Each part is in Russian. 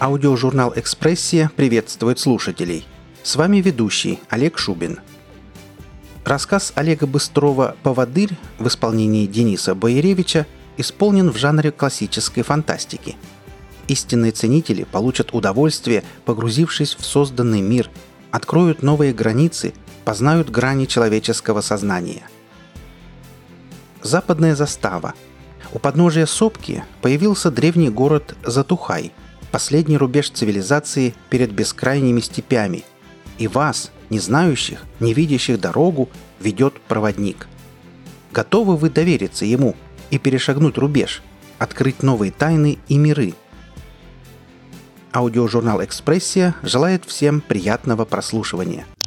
Аудиожурнал «Экспрессия» приветствует слушателей. С вами ведущий Олег Шубин. Рассказ Олега Быстрова «Поводырь» в исполнении Дениса Бояревича исполнен в жанре классической фантастики. Истинные ценители получат удовольствие, погрузившись в созданный мир, откроют новые границы, познают грани человеческого сознания. Западная застава. У подножия сопки появился древний город Затухай – последний рубеж цивилизации перед бескрайними степями. И вас, не знающих, не видящих дорогу, ведет проводник. Готовы вы довериться ему и перешагнуть рубеж, открыть новые тайны и миры? Аудиожурнал «Экспрессия» желает всем приятного прослушивания –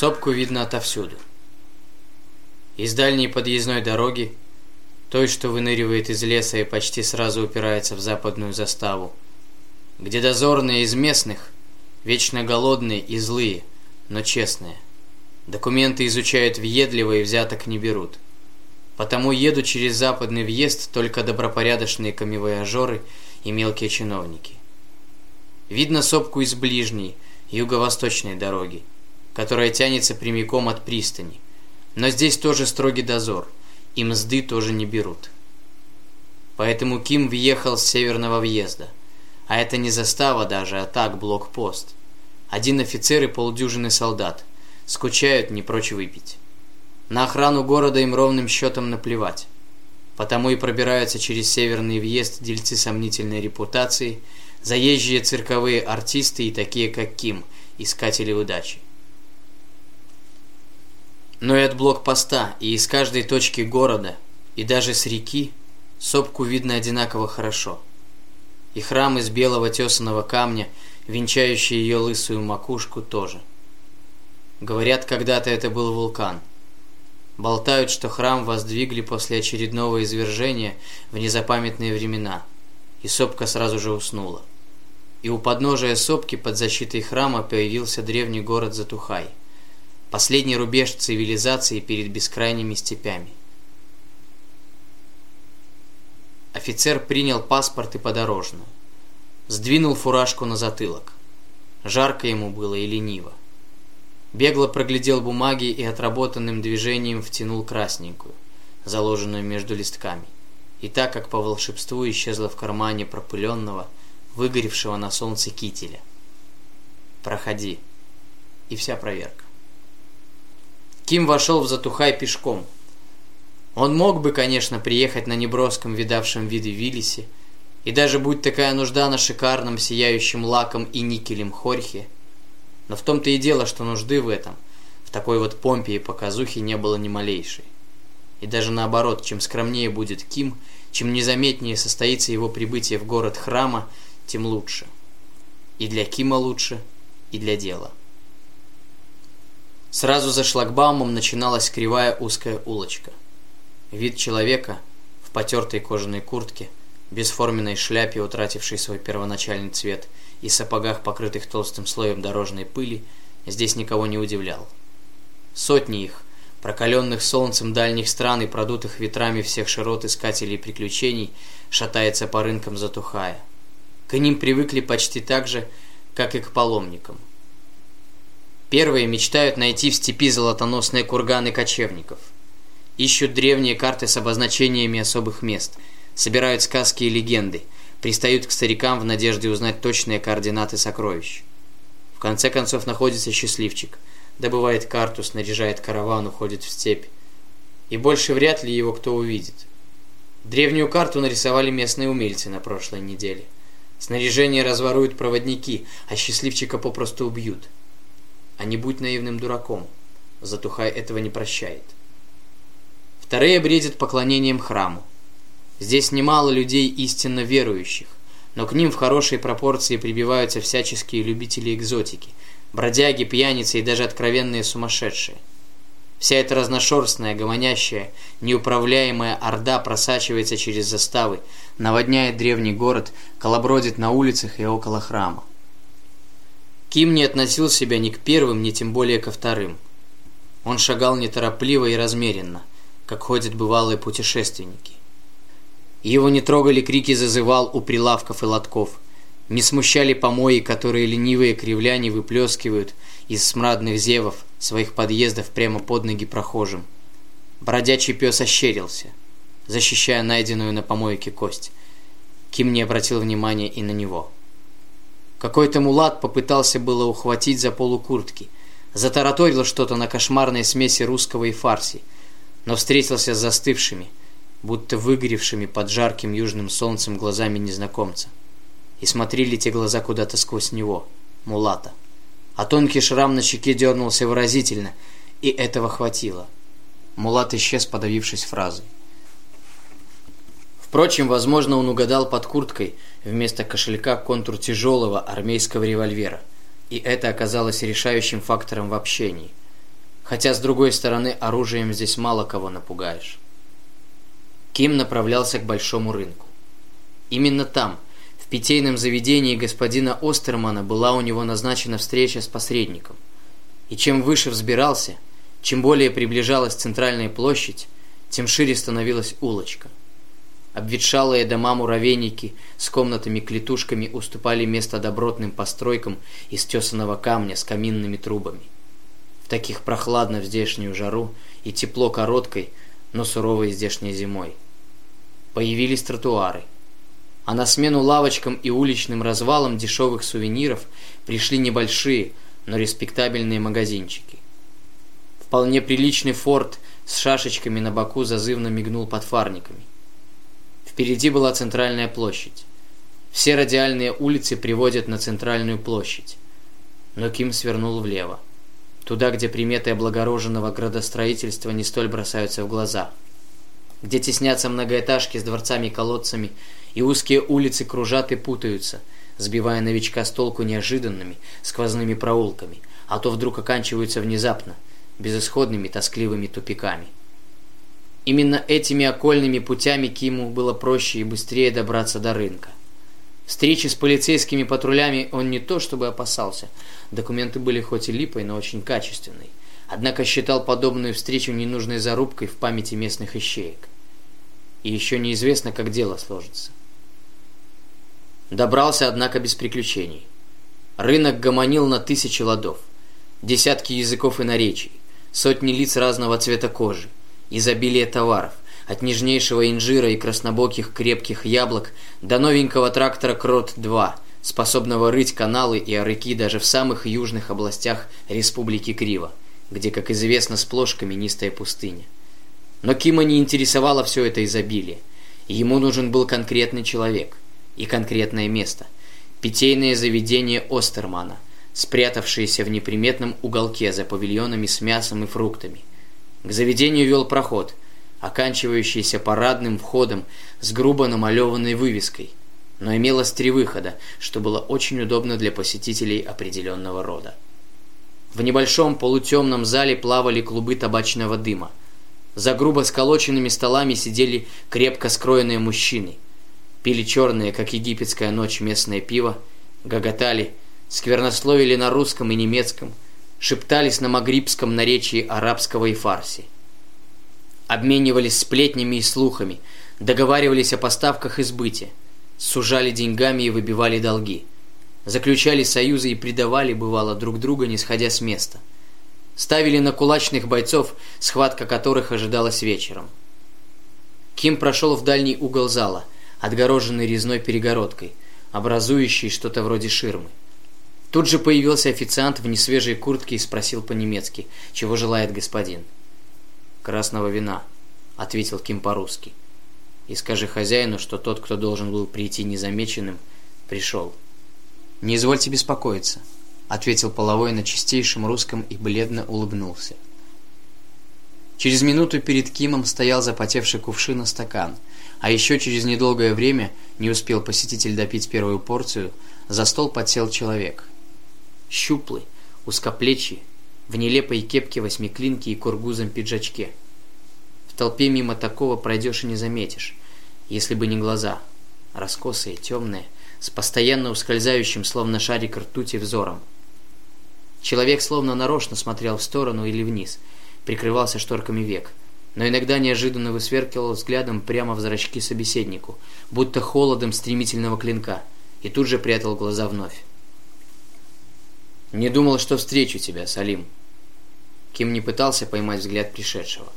Сопку видно отовсюду. Из дальней подъездной дороги, той, что выныривает из леса и почти сразу упирается в западную заставу, где дозорные из местных, вечно голодные и злые, но честные. Документы изучают въедливо и взяток не берут. Потому едут через западный въезд только добропорядочные камевояжеры и мелкие чиновники. Видно сопку из ближней, юго-восточной дороги, которая тянется прямиком от пристани. Но здесь тоже строгий дозор, и мзды тоже не берут. Поэтому Ким въехал с северного въезда. А это не застава даже, а так блокпост. Один офицер и полдюжины солдат. Скучают, не прочь выпить. На охрану города им ровным счетом наплевать. Потому и пробираются через северный въезд дельцы сомнительной репутации, заезжие цирковые артисты и такие, как Ким, искатели удачи но и от блокпоста, и из каждой точки города, и даже с реки, сопку видно одинаково хорошо. И храм из белого тесаного камня, венчающий ее лысую макушку, тоже. Говорят, когда-то это был вулкан. Болтают, что храм воздвигли после очередного извержения в незапамятные времена, и сопка сразу же уснула. И у подножия сопки под защитой храма появился древний город Затухай – Последний рубеж цивилизации перед бескрайними степями. Офицер принял паспорт и подорожную. Сдвинул фуражку на затылок. Жарко ему было и лениво. Бегло проглядел бумаги и отработанным движением втянул красненькую, заложенную между листками. И так, как по волшебству исчезла в кармане пропыленного, выгоревшего на солнце кителя. «Проходи». И вся проверка. Ким вошел в Затухай пешком. Он мог бы, конечно, приехать на неброском видавшем виды Виллисе, и даже будь такая нужда на шикарном сияющем лаком и никелем Хорхе, но в том-то и дело, что нужды в этом, в такой вот помпе и показухе не было ни малейшей. И даже наоборот, чем скромнее будет Ким, чем незаметнее состоится его прибытие в город храма, тем лучше. И для Кима лучше, и для дела. Сразу за шлагбаумом начиналась кривая узкая улочка. Вид человека в потертой кожаной куртке, бесформенной шляпе, утратившей свой первоначальный цвет, и сапогах, покрытых толстым слоем дорожной пыли, здесь никого не удивлял. Сотни их, прокаленных солнцем дальних стран и продутых ветрами всех широт искателей приключений, шатается по рынкам затухая. К ним привыкли почти так же, как и к паломникам – Первые мечтают найти в степи золотоносные курганы кочевников. Ищут древние карты с обозначениями особых мест, собирают сказки и легенды, пристают к старикам в надежде узнать точные координаты сокровищ. В конце концов находится счастливчик, добывает карту, снаряжает караван, уходит в степь. И больше вряд ли его кто увидит. Древнюю карту нарисовали местные умельцы на прошлой неделе. Снаряжение разворуют проводники, а счастливчика попросту убьют – а не будь наивным дураком. Затухай этого не прощает. Вторые бредят поклонением храму. Здесь немало людей истинно верующих, но к ним в хорошей пропорции прибиваются всяческие любители экзотики, бродяги, пьяницы и даже откровенные сумасшедшие. Вся эта разношерстная, гомонящая, неуправляемая орда просачивается через заставы, наводняет древний город, колобродит на улицах и около храма. Ким не относил себя ни к первым, ни тем более ко вторым. Он шагал неторопливо и размеренно, как ходят бывалые путешественники. Его не трогали крики зазывал у прилавков и лотков, не смущали помои, которые ленивые кривляне выплескивают из смрадных зевов своих подъездов прямо под ноги прохожим. Бродячий пес ощерился, защищая найденную на помойке кость. Ким не обратил внимания и на него. Какой-то мулат попытался было ухватить за полу куртки, затараторил что-то на кошмарной смеси русского и фарси, но встретился с застывшими, будто выгоревшими под жарким южным солнцем глазами незнакомца и смотрели те глаза куда-то сквозь него, мулата. А тонкий шрам на щеке дернулся выразительно, и этого хватило. Мулат исчез, подавившись фразой. Впрочем, возможно, он угадал под курткой вместо кошелька контур тяжелого армейского револьвера, и это оказалось решающим фактором в общении. Хотя, с другой стороны, оружием здесь мало кого напугаешь. Ким направлялся к большому рынку. Именно там – питейном заведении господина Остермана была у него назначена встреча с посредником. И чем выше взбирался, чем более приближалась центральная площадь, тем шире становилась улочка. Обветшалые дома-муравейники с комнатами-клетушками уступали место добротным постройкам из тесаного камня с каминными трубами. В таких прохладно в здешнюю жару и тепло короткой, но суровой здешней зимой. Появились тротуары – а на смену лавочкам и уличным развалам дешевых сувениров пришли небольшие, но респектабельные магазинчики. Вполне приличный форт с шашечками на боку зазывно мигнул под фарниками. Впереди была центральная площадь. Все радиальные улицы приводят на центральную площадь. Но Ким свернул влево. Туда, где приметы облагороженного градостроительства не столь бросаются в глаза. Где теснятся многоэтажки с дворцами и колодцами и узкие улицы кружат и путаются, сбивая новичка с толку неожиданными сквозными проулками, а то вдруг оканчиваются внезапно, безысходными тоскливыми тупиками. Именно этими окольными путями Киму было проще и быстрее добраться до рынка. Встречи с полицейскими патрулями он не то чтобы опасался, документы были хоть и липой, но очень качественной, однако считал подобную встречу ненужной зарубкой в памяти местных ищеек. И еще неизвестно, как дело сложится. Добрался, однако, без приключений. Рынок гомонил на тысячи ладов. Десятки языков и наречий. Сотни лиц разного цвета кожи. Изобилие товаров. От нежнейшего инжира и краснобоких крепких яблок до новенького трактора Крот-2, способного рыть каналы и орыки даже в самых южных областях Республики Крива, где, как известно, сплошь каменистая пустыня. Но Кима не интересовало все это изобилие. Ему нужен был конкретный человек – и конкретное место. Питейное заведение Остермана, спрятавшееся в неприметном уголке за павильонами с мясом и фруктами. К заведению вел проход, оканчивающийся парадным входом с грубо намалеванной вывеской, но имелось три выхода, что было очень удобно для посетителей определенного рода. В небольшом полутемном зале плавали клубы табачного дыма. За грубо сколоченными столами сидели крепко скроенные мужчины – пили черное, как египетская ночь, местное пиво, гоготали, сквернословили на русском и немецком, шептались на магрибском наречии арабского и фарси. Обменивались сплетнями и слухами, договаривались о поставках и сбыте, сужали деньгами и выбивали долги, заключали союзы и предавали, бывало, друг друга, не сходя с места. Ставили на кулачных бойцов, схватка которых ожидалась вечером. Ким прошел в дальний угол зала – отгороженный резной перегородкой, образующей что-то вроде ширмы. Тут же появился официант в несвежей куртке и спросил по-немецки, чего желает господин. «Красного вина», — ответил Ким по-русски. «И скажи хозяину, что тот, кто должен был прийти незамеченным, пришел». «Не извольте беспокоиться», — ответил половой на чистейшем русском и бледно улыбнулся. Через минуту перед Кимом стоял запотевший кувшин и стакан — А еще через недолгое время, не успел посетитель допить первую порцию, за стол подсел человек. Щуплый, узкоплечий, в нелепой кепке восьмиклинки и кургузом пиджачке. В толпе мимо такого пройдешь и не заметишь, если бы не глаза, раскосые, темные, с постоянно ускользающим, словно шарик ртути, взором. Человек словно нарочно смотрел в сторону или вниз, прикрывался шторками век, но иногда неожиданно высверкивал взглядом прямо в зрачки собеседнику, будто холодом стремительного клинка, и тут же прятал глаза вновь. «Не думал, что встречу тебя, Салим». Ким не пытался поймать взгляд пришедшего.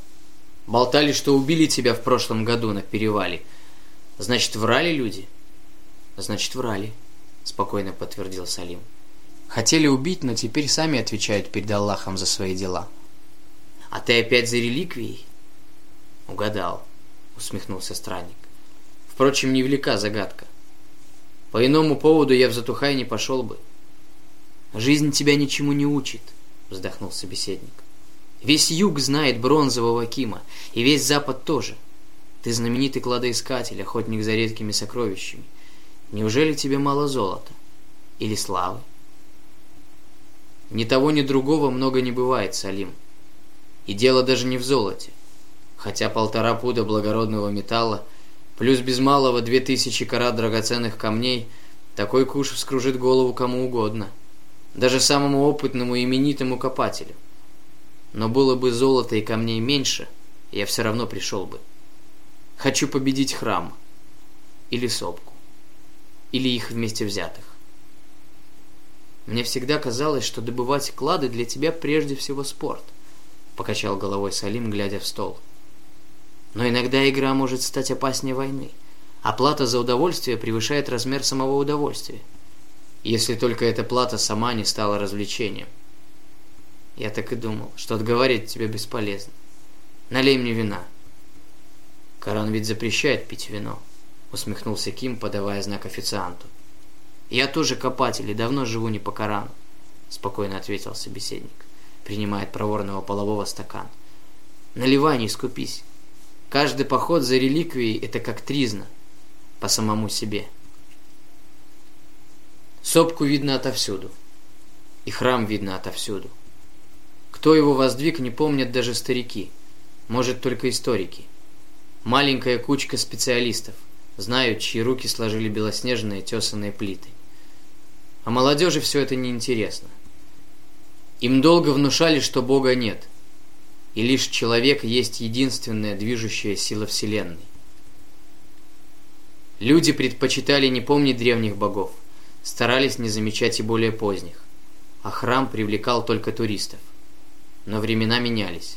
«Болтали, что убили тебя в прошлом году на перевале. Значит, врали люди?» «Значит, врали», — спокойно подтвердил Салим. «Хотели убить, но теперь сами отвечают перед Аллахом за свои дела». «А ты опять за реликвией?» «Угадал», — усмехнулся странник. «Впрочем, невелика загадка. По иному поводу я в затухай не пошел бы». «Жизнь тебя ничему не учит», — вздохнул собеседник. «Весь юг знает бронзового Кима, и весь запад тоже. Ты знаменитый кладоискатель, охотник за редкими сокровищами. Неужели тебе мало золота? Или славы?» «Ни того, ни другого много не бывает, Салим. И дело даже не в золоте хотя полтора пуда благородного металла, плюс без малого две тысячи карат драгоценных камней, такой куш вскружит голову кому угодно, даже самому опытному именитому копателю. Но было бы золота и камней меньше, я все равно пришел бы. Хочу победить храм, или сопку, или их вместе взятых. Мне всегда казалось, что добывать клады для тебя прежде всего спорт, покачал головой Салим, глядя в стол. — но иногда игра может стать опаснее войны. Оплата за удовольствие превышает размер самого удовольствия. Если только эта плата сама не стала развлечением. Я так и думал, что отговаривать тебя бесполезно. Налей мне вина. Коран ведь запрещает пить вино, усмехнулся Ким, подавая знак официанту. Я тоже копатель и давно живу не по Корану, спокойно ответил собеседник, принимая от проворного полового стакан. Наливай, не скупись. Каждый поход за реликвией – это как тризна по самому себе. Сопку видно отовсюду, и храм видно отовсюду. Кто его воздвиг, не помнят даже старики, может только историки. Маленькая кучка специалистов знают, чьи руки сложили белоснежные тесанные плиты. А молодежи все это неинтересно. Им долго внушали, что Бога нет – и лишь человек есть единственная движущая сила Вселенной. Люди предпочитали не помнить древних богов, старались не замечать и более поздних, а храм привлекал только туристов. Но времена менялись.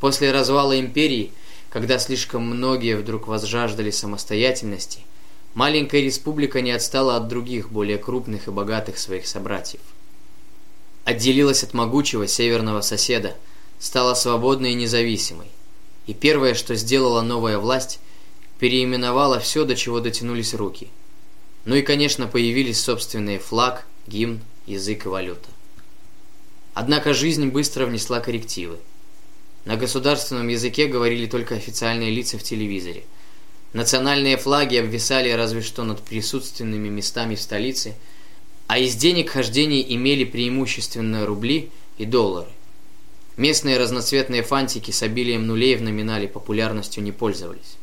После развала империи, когда слишком многие вдруг возжаждали самостоятельности, маленькая республика не отстала от других, более крупных и богатых своих собратьев. Отделилась от могучего северного соседа – стала свободной и независимой. И первое, что сделала новая власть, переименовала все, до чего дотянулись руки. Ну и, конечно, появились собственные флаг, гимн, язык и валюта. Однако жизнь быстро внесла коррективы. На государственном языке говорили только официальные лица в телевизоре. Национальные флаги обвисали разве что над присутственными местами в столице, а из денег хождений имели преимущественно рубли и доллары. Местные разноцветные фантики с обилием нулей в номинале популярностью не пользовались.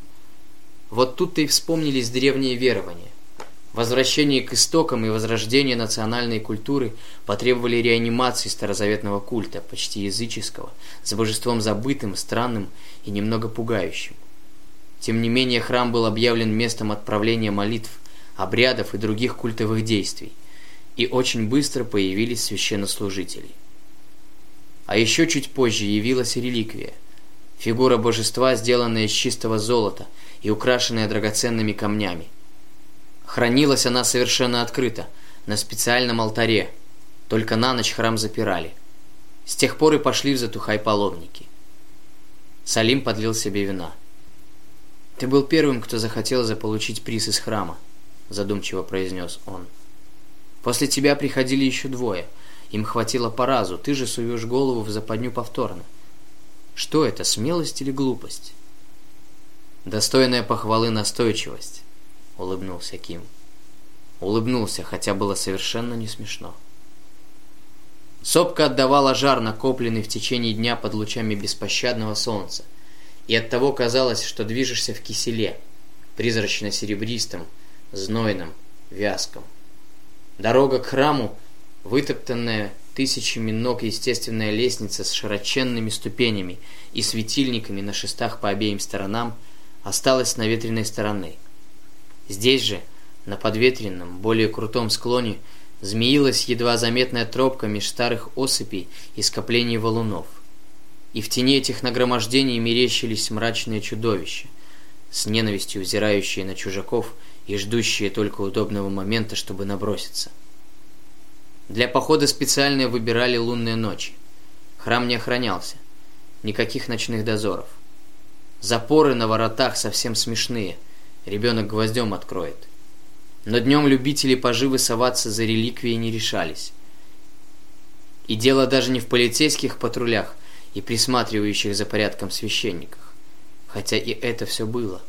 Вот тут-то и вспомнились древние верования. Возвращение к истокам и возрождение национальной культуры потребовали реанимации старозаветного культа, почти языческого, с божеством забытым, странным и немного пугающим. Тем не менее, храм был объявлен местом отправления молитв, обрядов и других культовых действий, и очень быстро появились священнослужители – а еще чуть позже явилась реликвия. Фигура божества, сделанная из чистого золота и украшенная драгоценными камнями. Хранилась она совершенно открыто, на специальном алтаре. Только на ночь храм запирали. С тех пор и пошли в затухай паломники. Салим подлил себе вина. «Ты был первым, кто захотел заполучить приз из храма», задумчиво произнес он. «После тебя приходили еще двое – им хватило по разу, ты же суешь голову в западню повторно. Что это, смелость или глупость? Достойная похвалы настойчивость, улыбнулся Ким. Улыбнулся, хотя было совершенно не смешно. Сопка отдавала жар, накопленный в течение дня под лучами беспощадного солнца, и оттого казалось, что движешься в киселе, призрачно-серебристом, знойном, вязком. Дорога к храму, вытоптанная тысячами ног естественная лестница с широченными ступенями и светильниками на шестах по обеим сторонам, осталась с наветренной стороны. Здесь же, на подветренном, более крутом склоне, змеилась едва заметная тропка меж старых осыпей и скоплений валунов. И в тени этих нагромождений мерещились мрачные чудовища, с ненавистью взирающие на чужаков и ждущие только удобного момента, чтобы наброситься. Для похода специально выбирали лунные ночи. Храм не охранялся. Никаких ночных дозоров. Запоры на воротах совсем смешные. Ребенок гвоздем откроет. Но днем любители поживы соваться за реликвией не решались. И дело даже не в полицейских патрулях и присматривающих за порядком священниках. Хотя и это все было.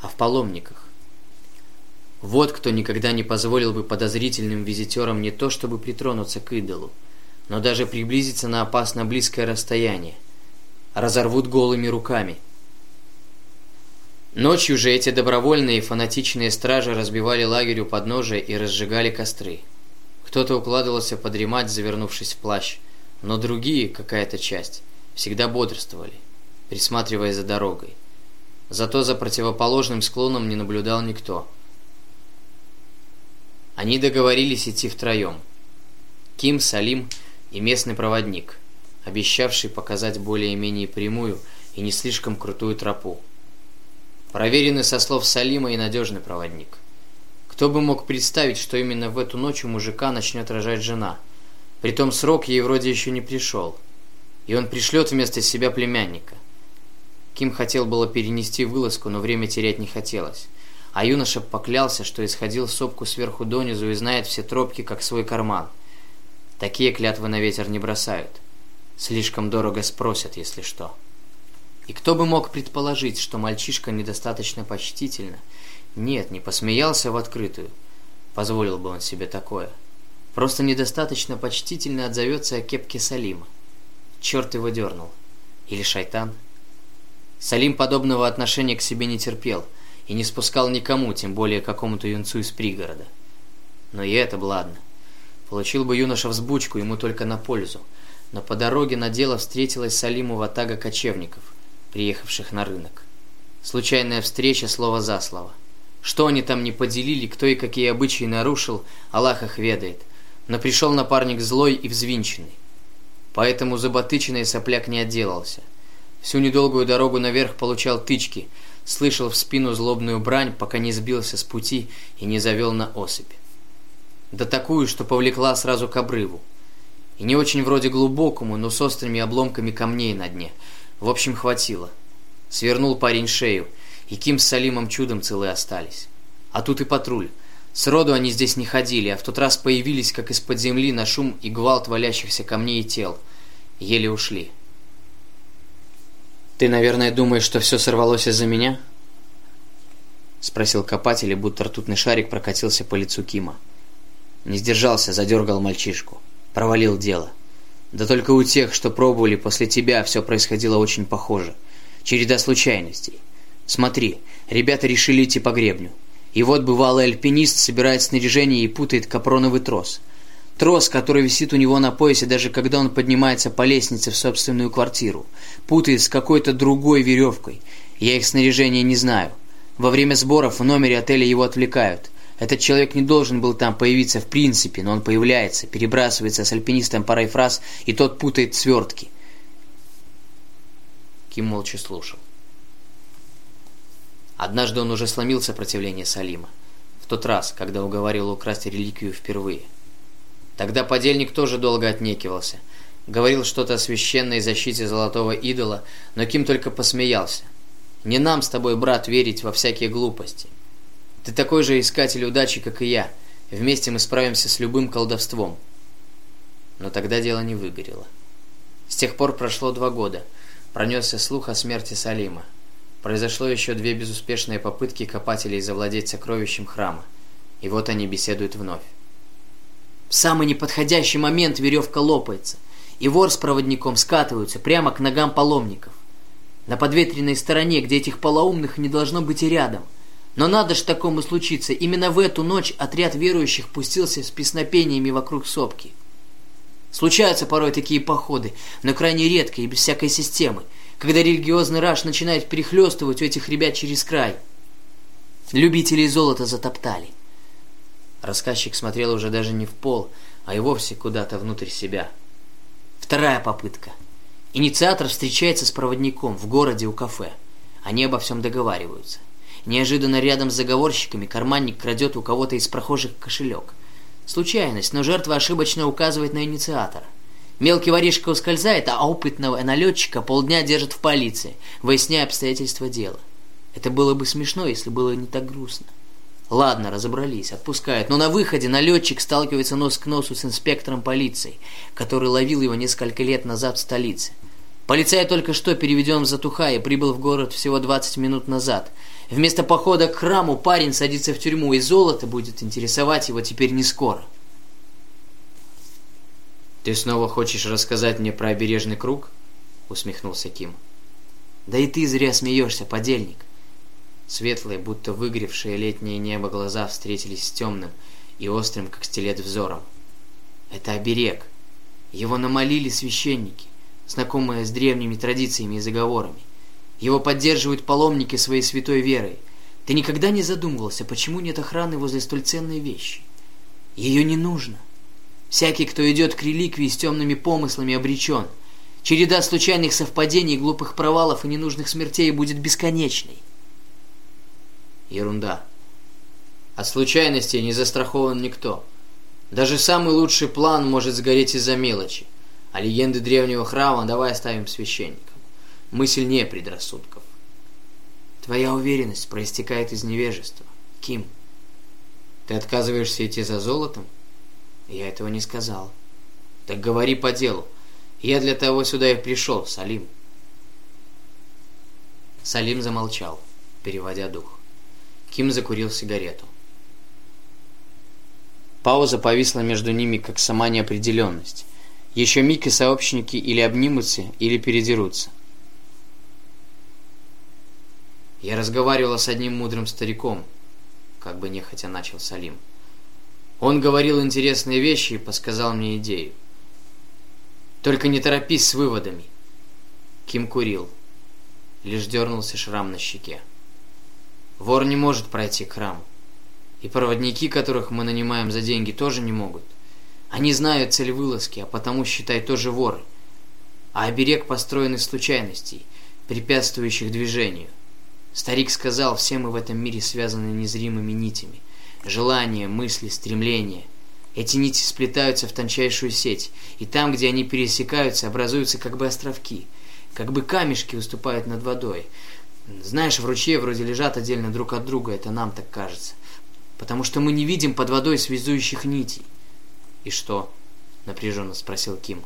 А в паломниках. Вот кто никогда не позволил бы подозрительным визитерам не то чтобы притронуться к идолу, но даже приблизиться на опасно близкое расстояние. Разорвут голыми руками – Ночью же эти добровольные фанатичные стражи разбивали лагерь у подножия и разжигали костры. Кто-то укладывался подремать, завернувшись в плащ, но другие, какая-то часть, всегда бодрствовали, присматривая за дорогой. Зато за противоположным склоном не наблюдал никто. Они договорились идти втроем. Ким, Салим и местный проводник, обещавший показать более-менее прямую и не слишком крутую тропу. Проверенный со слов Салима и надежный проводник. Кто бы мог представить, что именно в эту ночь у мужика начнет рожать жена. Притом срок ей вроде еще не пришел. И он пришлет вместо себя племянника. Ким хотел было перенести вылазку, но время терять не хотелось. А юноша поклялся, что исходил сопку сверху донизу и знает все тропки, как свой карман. Такие клятвы на ветер не бросают. Слишком дорого спросят, если что. И кто бы мог предположить, что мальчишка недостаточно почтительно, нет, не посмеялся в открытую, позволил бы он себе такое. Просто недостаточно почтительно отзовется о кепке Салима. Черт его дернул. Или шайтан. Салим подобного отношения к себе не терпел и не спускал никому, тем более какому-то юнцу из пригорода. Но и это ладно. Получил бы юноша взбучку ему только на пользу. Но по дороге на дело встретилась Салиму ватага кочевников – приехавших на рынок. Случайная встреча слово за слово. Что они там не поделили, кто и какие обычаи нарушил, Аллах их ведает. Но пришел напарник злой и взвинченный. Поэтому заботыченный сопляк не отделался. Всю недолгую дорогу наверх получал тычки, слышал в спину злобную брань, пока не сбился с пути и не завел на осыпь. Да такую, что повлекла сразу к обрыву. И не очень вроде глубокому, но с острыми обломками камней на дне – в общем, хватило. Свернул парень шею, и Ким с Салимом чудом целы остались. А тут и патруль. Сроду они здесь не ходили, а в тот раз появились, как из-под земли, на шум и гвалт валящихся камней и тел. Еле ушли. «Ты, наверное, думаешь, что все сорвалось из-за меня?» Спросил копатель, и будто ртутный шарик прокатился по лицу Кима. Не сдержался, задергал мальчишку. Провалил дело. Да только у тех, что пробовали после тебя, все происходило очень похоже. Череда случайностей. Смотри, ребята решили идти по гребню. И вот бывалый альпинист собирает снаряжение и путает капроновый трос. Трос, который висит у него на поясе, даже когда он поднимается по лестнице в собственную квартиру. Путает с какой-то другой веревкой. Я их снаряжение не знаю. Во время сборов в номере отеля его отвлекают. Этот человек не должен был там появиться в принципе, но он появляется, перебрасывается с альпинистом парой фраз, и тот путает свертки. Ким молча слушал. Однажды он уже сломил сопротивление Салима. В тот раз, когда уговорил украсть реликвию впервые. Тогда подельник тоже долго отнекивался. Говорил что-то о священной защите золотого идола, но Ким только посмеялся. «Не нам с тобой, брат, верить во всякие глупости. Ты такой же искатель удачи, как и я. Вместе мы справимся с любым колдовством. Но тогда дело не выгорело. С тех пор прошло два года. Пронесся слух о смерти Салима. Произошло еще две безуспешные попытки копателей завладеть сокровищем храма. И вот они беседуют вновь. В самый неподходящий момент веревка лопается, и вор с проводником скатываются прямо к ногам паломников. На подветренной стороне, где этих полоумных не должно быть и рядом. Но надо ж такому случиться, именно в эту ночь отряд верующих пустился с песнопениями вокруг сопки. Случаются порой такие походы, но крайне редко и без всякой системы, когда религиозный раж начинает перехлестывать у этих ребят через край. Любителей золота затоптали. Рассказчик смотрел уже даже не в пол, а и вовсе куда-то внутрь себя. Вторая попытка. Инициатор встречается с проводником в городе у кафе. Они обо всем договариваются. Неожиданно рядом с заговорщиками карманник крадет у кого-то из прохожих кошелек. Случайность, но жертва ошибочно указывает на инициатора. Мелкий воришка ускользает, а опытного налетчика полдня держат в полиции, выясняя обстоятельства дела. Это было бы смешно, если было не так грустно. Ладно, разобрались, отпускают. Но на выходе налетчик сталкивается нос к носу с инспектором полиции, который ловил его несколько лет назад в столице. Полицай только что переведен в Затуха и прибыл в город всего 20 минут назад. Вместо похода к храму парень садится в тюрьму, и золото будет интересовать его теперь не скоро. «Ты снова хочешь рассказать мне про обережный круг?» — усмехнулся Ким. «Да и ты зря смеешься, подельник. Светлые, будто выгревшие летнее небо глаза встретились с темным и острым, как стилет, взором. Это оберег. Его намолили священники, знакомые с древними традициями и заговорами. Его поддерживают паломники своей святой верой. Ты никогда не задумывался, почему нет охраны возле столь ценной вещи? Ее не нужно. Всякий, кто идет к реликвии с темными помыслами, обречен. Череда случайных совпадений, глупых провалов и ненужных смертей будет бесконечной. Ерунда. От случайностей не застрахован никто. Даже самый лучший план может сгореть из-за мелочи. А легенды древнего храма давай оставим священникам. Мы сильнее предрассудков. Твоя уверенность проистекает из невежества. Ким. Ты отказываешься идти за золотом? Я этого не сказал. Так говори по делу. Я для того сюда и пришел, Салим. Салим замолчал, переводя дух. Ким закурил сигарету. Пауза повисла между ними, как сама неопределенность. Еще миг и сообщники или обнимутся, или передерутся. Я разговаривала с одним мудрым стариком, как бы нехотя начал Салим. Он говорил интересные вещи и подсказал мне идею. Только не торопись с выводами. Ким курил. Лишь дернулся шрам на щеке. Вор не может пройти к. И проводники, которых мы нанимаем за деньги, тоже не могут. Они знают цель вылазки, а потому, считай, тоже воры. А оберег построен из случайностей, препятствующих движению. Старик сказал, все мы в этом мире связаны незримыми нитями. Желания, мысли, стремления. Эти нити сплетаются в тончайшую сеть, и там, где они пересекаются, образуются как бы островки, как бы камешки выступают над водой. Знаешь, в ручье вроде лежат отдельно друг от друга, это нам так кажется. Потому что мы не видим под водой связующих нитей. И что? Напряженно спросил Ким.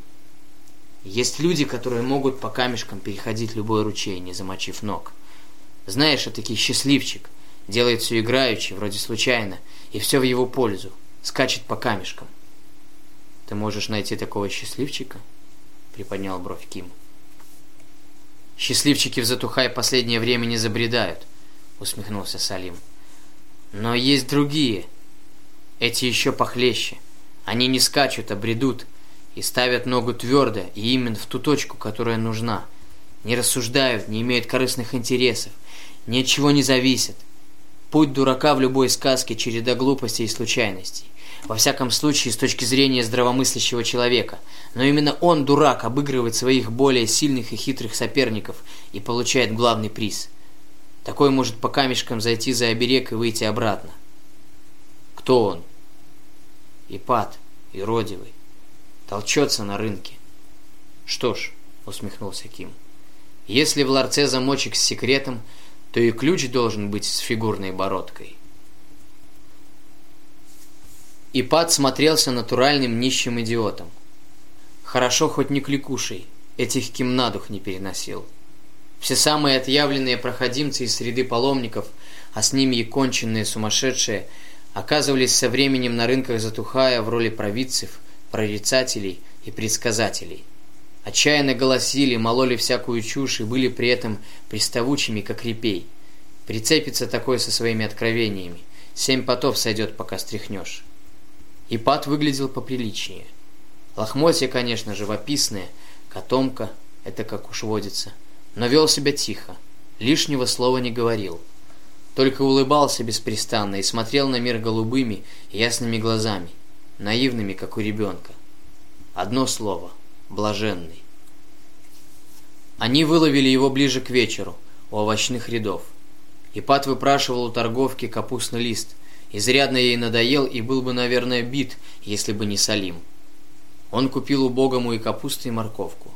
Есть люди, которые могут по камешкам переходить любой ручей, не замочив ног. Знаешь, этакий счастливчик. Делает все играючи, вроде случайно, и все в его пользу. Скачет по камешкам. Ты можешь найти такого счастливчика? Приподнял бровь Ким. Счастливчики в Затухай последнее время не забредают, усмехнулся Салим. Но есть другие. Эти еще похлеще. Они не скачут, а бредут и ставят ногу твердо и именно в ту точку, которая нужна. Не рассуждают, не имеют корыстных интересов, ни от чего не зависят. Путь дурака в любой сказке – череда глупостей и случайностей. Во всяком случае, с точки зрения здравомыслящего человека. Но именно он, дурак, обыгрывает своих более сильных и хитрых соперников и получает главный приз. Такой может по камешкам зайти за оберег и выйти обратно. Кто он? Ипат, иродивый. Толчется на рынке. Что ж, усмехнулся Ким. Если в ларце замочек с секретом, то и ключ должен быть с фигурной бородкой. Ипат смотрелся натуральным нищим идиотом. Хорошо хоть не кликушей, этих кем на дух не переносил. Все самые отъявленные проходимцы из среды паломников, а с ними и конченные сумасшедшие, оказывались со временем на рынках затухая в роли провидцев, прорицателей и предсказателей. Отчаянно голосили, мололи всякую чушь и были при этом приставучими, как репей. Прицепится такой со своими откровениями. Семь потов сойдет, пока стряхнешь. Ипат выглядел поприличнее. Лохмотья, конечно, живописные, котомка, это как уж водится, но вел себя тихо, лишнего слова не говорил. Только улыбался беспрестанно и смотрел на мир голубыми, ясными глазами, наивными, как у ребенка. Одно слово – блаженный. Они выловили его ближе к вечеру, у овощных рядов. Ипат выпрашивал у торговки капустный лист. Изрядно ей надоел и был бы, наверное, бит, если бы не Салим. Он купил убогому и капусту, и морковку.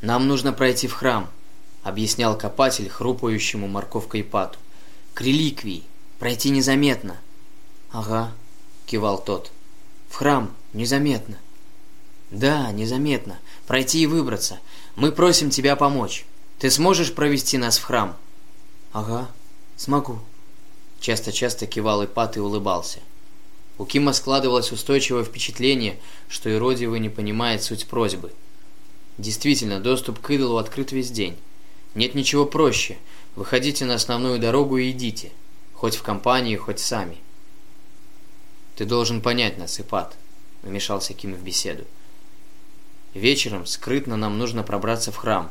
«Нам нужно пройти в храм», — объяснял копатель хрупающему морковкой Ипату. «К реликвии. Пройти незаметно». «Ага», — кивал тот. «В храм. Незаметно». «Да, незаметно. Пройти и выбраться. Мы просим тебя помочь. Ты сможешь провести нас в храм?» «Ага, смогу». Часто-часто кивал Ипат и улыбался. У Кима складывалось устойчивое впечатление, что Иродиева не понимает суть просьбы. Действительно, доступ к идолу открыт весь день. Нет ничего проще. Выходите на основную дорогу и идите. Хоть в компании, хоть сами. «Ты должен понять нас, Ипат», — вмешался Ким в беседу. Вечером скрытно нам нужно пробраться в храм,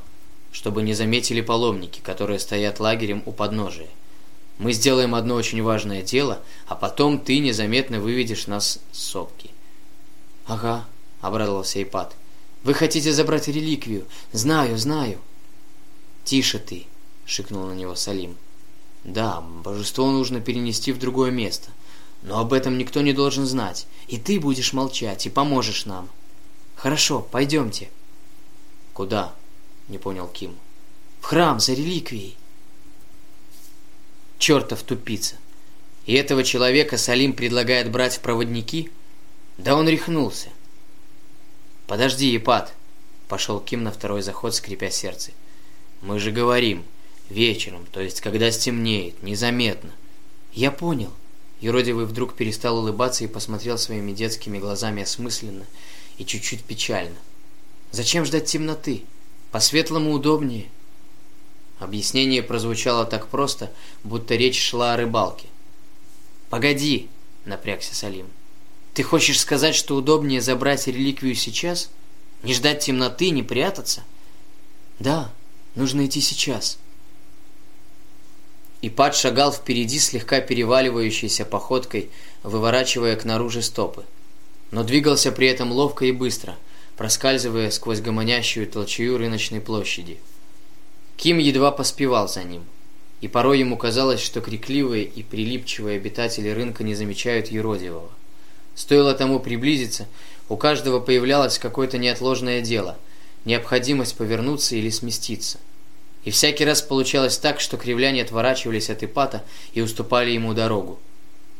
чтобы не заметили паломники, которые стоят лагерем у подножия. Мы сделаем одно очень важное дело, а потом ты незаметно выведешь нас с сопки. Ага, обрадовался Ипат. Вы хотите забрать реликвию? Знаю, знаю. Тише ты, шикнул на него Салим. Да, божество нужно перенести в другое место. Но об этом никто не должен знать. И ты будешь молчать и поможешь нам. «Хорошо, пойдемте». «Куда?» – не понял Ким. «В храм за реликвией». Чертов тупица. И этого человека Салим предлагает брать в проводники? Да он рехнулся. «Подожди, Епат!» – пошел Ким на второй заход, скрипя сердце. «Мы же говорим, вечером, то есть когда стемнеет, незаметно». «Я понял». Юродивый вдруг перестал улыбаться и посмотрел своими детскими глазами осмысленно – и чуть-чуть печально. «Зачем ждать темноты? По-светлому удобнее». Объяснение прозвучало так просто, будто речь шла о рыбалке. «Погоди!» — напрягся Салим. «Ты хочешь сказать, что удобнее забрать реликвию сейчас? Не ждать темноты, не прятаться?» «Да, нужно идти сейчас». Ипат шагал впереди слегка переваливающейся походкой, выворачивая к наружу стопы но двигался при этом ловко и быстро, проскальзывая сквозь гомонящую толчую рыночной площади. Ким едва поспевал за ним, и порой ему казалось, что крикливые и прилипчивые обитатели рынка не замечают Еродивого. Стоило тому приблизиться, у каждого появлялось какое-то неотложное дело, необходимость повернуться или сместиться. И всякий раз получалось так, что кривляне отворачивались от Ипата и уступали ему дорогу.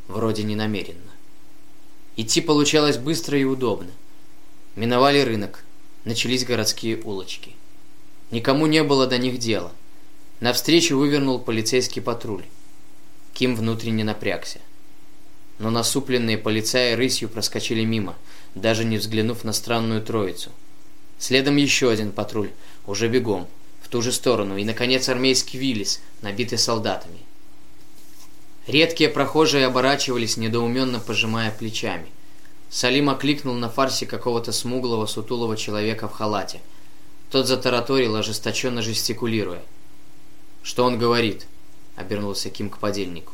Вроде не намеренно. Идти получалось быстро и удобно. Миновали рынок, начались городские улочки. Никому не было до них дела. Навстречу вывернул полицейский патруль. Ким внутренне напрягся. Но насупленные полицаи рысью проскочили мимо, даже не взглянув на странную троицу. Следом еще один патруль, уже бегом, в ту же сторону, и, наконец, армейский Виллис, набитый солдатами. Редкие прохожие оборачивались, недоуменно пожимая плечами. Салим окликнул на фарсе какого-то смуглого, сутулого человека в халате. Тот затараторил, ожесточенно жестикулируя. «Что он говорит?» — обернулся Ким к подельнику.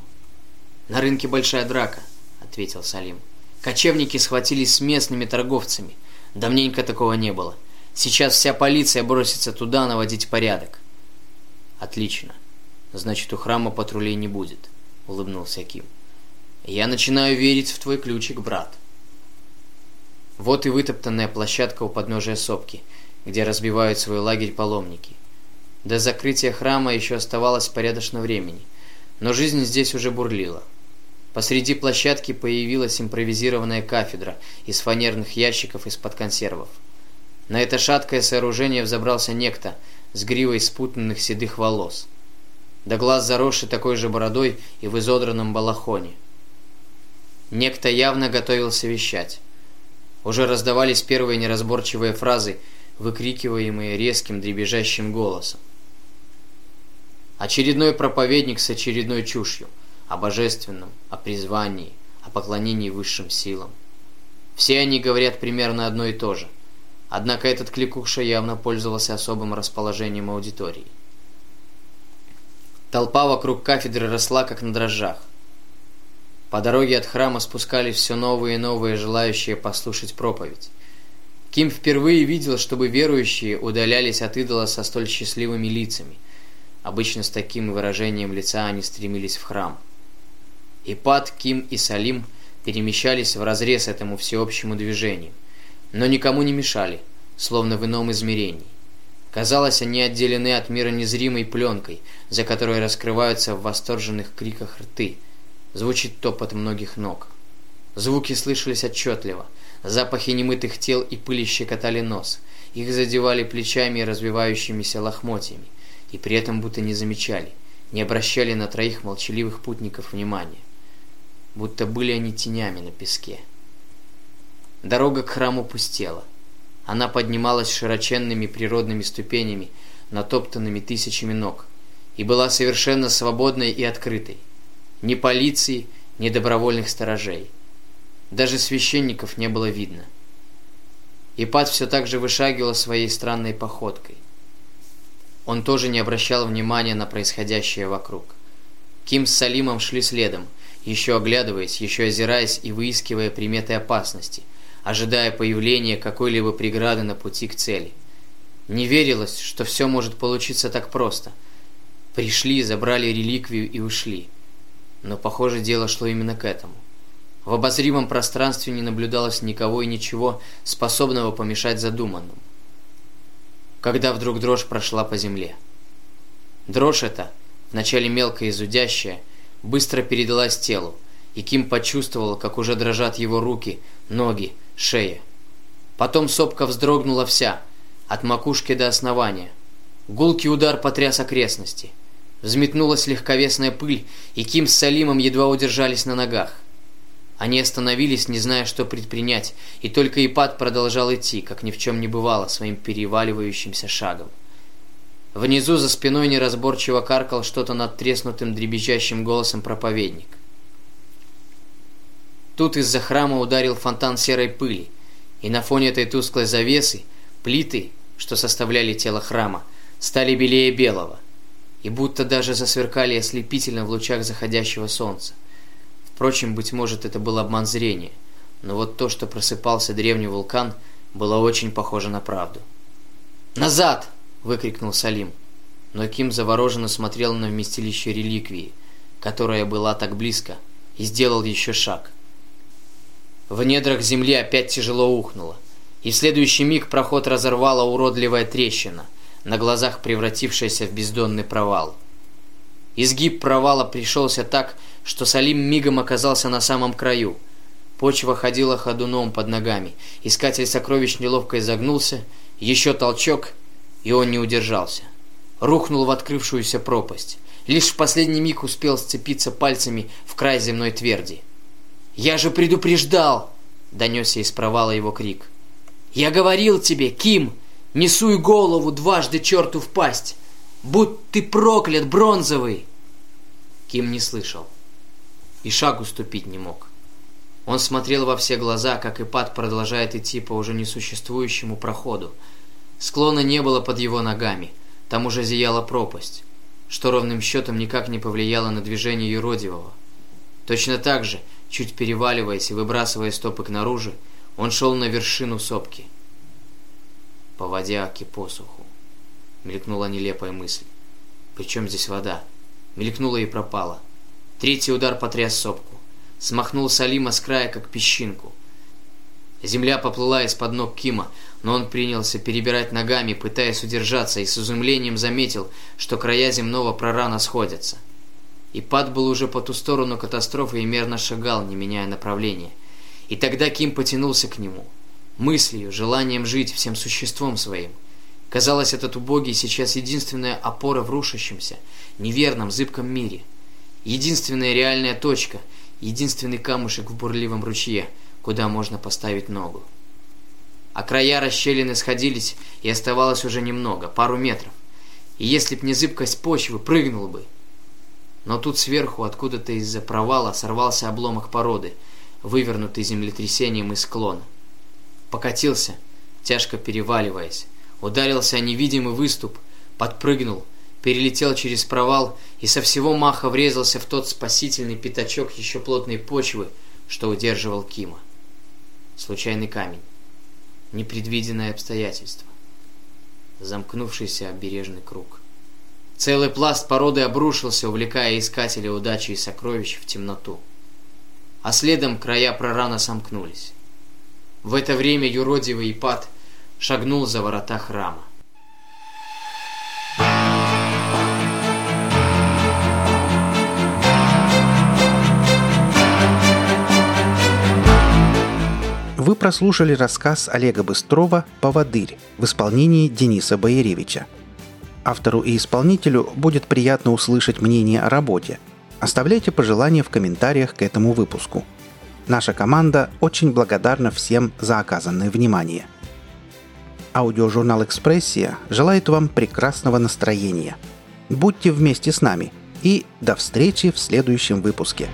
«На рынке большая драка», — ответил Салим. «Кочевники схватились с местными торговцами. Давненько такого не было. Сейчас вся полиция бросится туда наводить порядок». «Отлично. Значит, у храма патрулей не будет». — улыбнулся Ким. «Я начинаю верить в твой ключик, брат». Вот и вытоптанная площадка у подножия сопки, где разбивают свой лагерь паломники. До закрытия храма еще оставалось порядочно времени, но жизнь здесь уже бурлила. Посреди площадки появилась импровизированная кафедра из фанерных ящиков из-под консервов. На это шаткое сооружение взобрался некто, с гривой спутанных седых волос. До глаз заросший такой же бородой и в изодранном балахоне. Некто явно готовился вещать. Уже раздавались первые неразборчивые фразы, выкрикиваемые резким дребезжащим голосом. Очередной проповедник с очередной чушью о божественном, о призвании, о поклонении высшим силам. Все они говорят примерно одно и то же. Однако этот кликуша явно пользовался особым расположением аудитории. Толпа вокруг кафедры росла, как на дрожжах. По дороге от храма спускались все новые и новые желающие послушать проповедь. Ким впервые видел, чтобы верующие удалялись от идола со столь счастливыми лицами. Обычно с таким выражением лица они стремились в храм. Ипат, Ким и Салим – перемещались в разрез этому всеобщему движению, но никому не мешали, словно в ином измерении. Казалось, они отделены от мира незримой пленкой, за которой раскрываются в восторженных криках рты. Звучит топот многих ног. Звуки слышались отчетливо. Запахи немытых тел и пыли щекотали нос. Их задевали плечами и развивающимися лохмотьями. И при этом будто не замечали, не обращали на троих молчаливых путников внимания будто были они тенями на песке. Дорога к храму пустела. Она поднималась широченными природными ступенями, натоптанными тысячами ног, и была совершенно свободной и открытой. Ни полиции, ни добровольных сторожей. Даже священников не было видно. Ипат все так же вышагивал своей странной походкой. Он тоже не обращал внимания на происходящее вокруг. Ким с Салимом шли следом, еще оглядываясь, еще озираясь и выискивая приметы опасности, ожидая появления какой-либо преграды на пути к цели. Не верилось, что все может получиться так просто. Пришли, забрали реликвию и ушли. Но, похоже, дело шло именно к этому. В обозримом пространстве не наблюдалось никого и ничего, способного помешать задуманному. Когда вдруг дрожь прошла по земле. Дрожь эта, вначале мелкая и зудящая, быстро передалась телу, и Ким почувствовал, как уже дрожат его руки, ноги, шея. Потом сопка вздрогнула вся, от макушки до основания. Гулкий удар потряс окрестности. Взметнулась легковесная пыль, и Ким с Салимом едва удержались на ногах. Они остановились, не зная, что предпринять, и только Ипат продолжал идти, как ни в чем не бывало, своим переваливающимся шагом. Внизу за спиной неразборчиво каркал что-то над треснутым дребезжащим голосом проповедник. Тут из-за храма ударил фонтан серой пыли, и на фоне этой тусклой завесы плиты, что составляли тело храма, стали белее белого, и будто даже засверкали ослепительно в лучах заходящего солнца. Впрочем, быть может, это был обман зрения, но вот то, что просыпался древний вулкан, было очень похоже на правду. «Назад!» выкрикнул Салим. Но Ким завороженно смотрел на вместилище реликвии, которая была так близко, и сделал еще шаг. В недрах земли опять тяжело ухнуло, и в следующий миг проход разорвала уродливая трещина, на глазах превратившаяся в бездонный провал. Изгиб провала пришелся так, что Салим мигом оказался на самом краю. Почва ходила ходуном под ногами, искатель сокровищ неловко изогнулся, еще толчок — и он не удержался. Рухнул в открывшуюся пропасть. Лишь в последний миг успел сцепиться пальцами в край земной тверди. «Я же предупреждал!» — донесся из провала его крик. «Я говорил тебе, Ким, не суй голову дважды черту в пасть! Будь ты проклят, бронзовый!» Ким не слышал. И шагу ступить не мог. Он смотрел во все глаза, как Ипат продолжает идти по уже несуществующему проходу, Склона не было под его ногами, там уже зияла пропасть, что ровным счетом никак не повлияло на движение юродивого. Точно так же, чуть переваливаясь и выбрасывая стопы наружу, он шел на вершину сопки. По воде аки посуху. Мелькнула нелепая мысль. Причем здесь вода? Мелькнула и пропала. Третий удар потряс сопку. Смахнул Салима с края, как песчинку. Земля поплыла из-под ног Кима, но он принялся перебирать ногами, пытаясь удержаться, и с изумлением заметил, что края земного прорана сходятся. И пад был уже по ту сторону катастрофы и мерно шагал, не меняя направления. И тогда Ким потянулся к нему, мыслью, желанием жить всем существом своим. Казалось, этот убогий сейчас единственная опора в рушащемся, неверном, зыбком мире. Единственная реальная точка, единственный камушек в бурливом ручье, куда можно поставить ногу. А края расщелины сходились, и оставалось уже немного, пару метров. И если б не зыбкость почвы, прыгнул бы. Но тут сверху, откуда-то из-за провала, сорвался обломок породы, вывернутый землетрясением из склона. Покатился, тяжко переваливаясь, ударился о невидимый выступ, подпрыгнул, перелетел через провал и со всего маха врезался в тот спасительный пятачок еще плотной почвы, что удерживал Кима. Случайный камень. Непредвиденное обстоятельство. Замкнувшийся обережный круг. Целый пласт породы обрушился, увлекая искателя удачи и сокровищ в темноту. А следом края прорана сомкнулись. В это время юродивый Ипат шагнул за ворота храма. Вы прослушали рассказ Олега Быстрова «Поводырь» в исполнении Дениса Бояревича. Автору и исполнителю будет приятно услышать мнение о работе. Оставляйте пожелания в комментариях к этому выпуску. Наша команда очень благодарна всем за оказанное внимание. Аудиожурнал «Экспрессия» желает вам прекрасного настроения. Будьте вместе с нами и до встречи в следующем выпуске.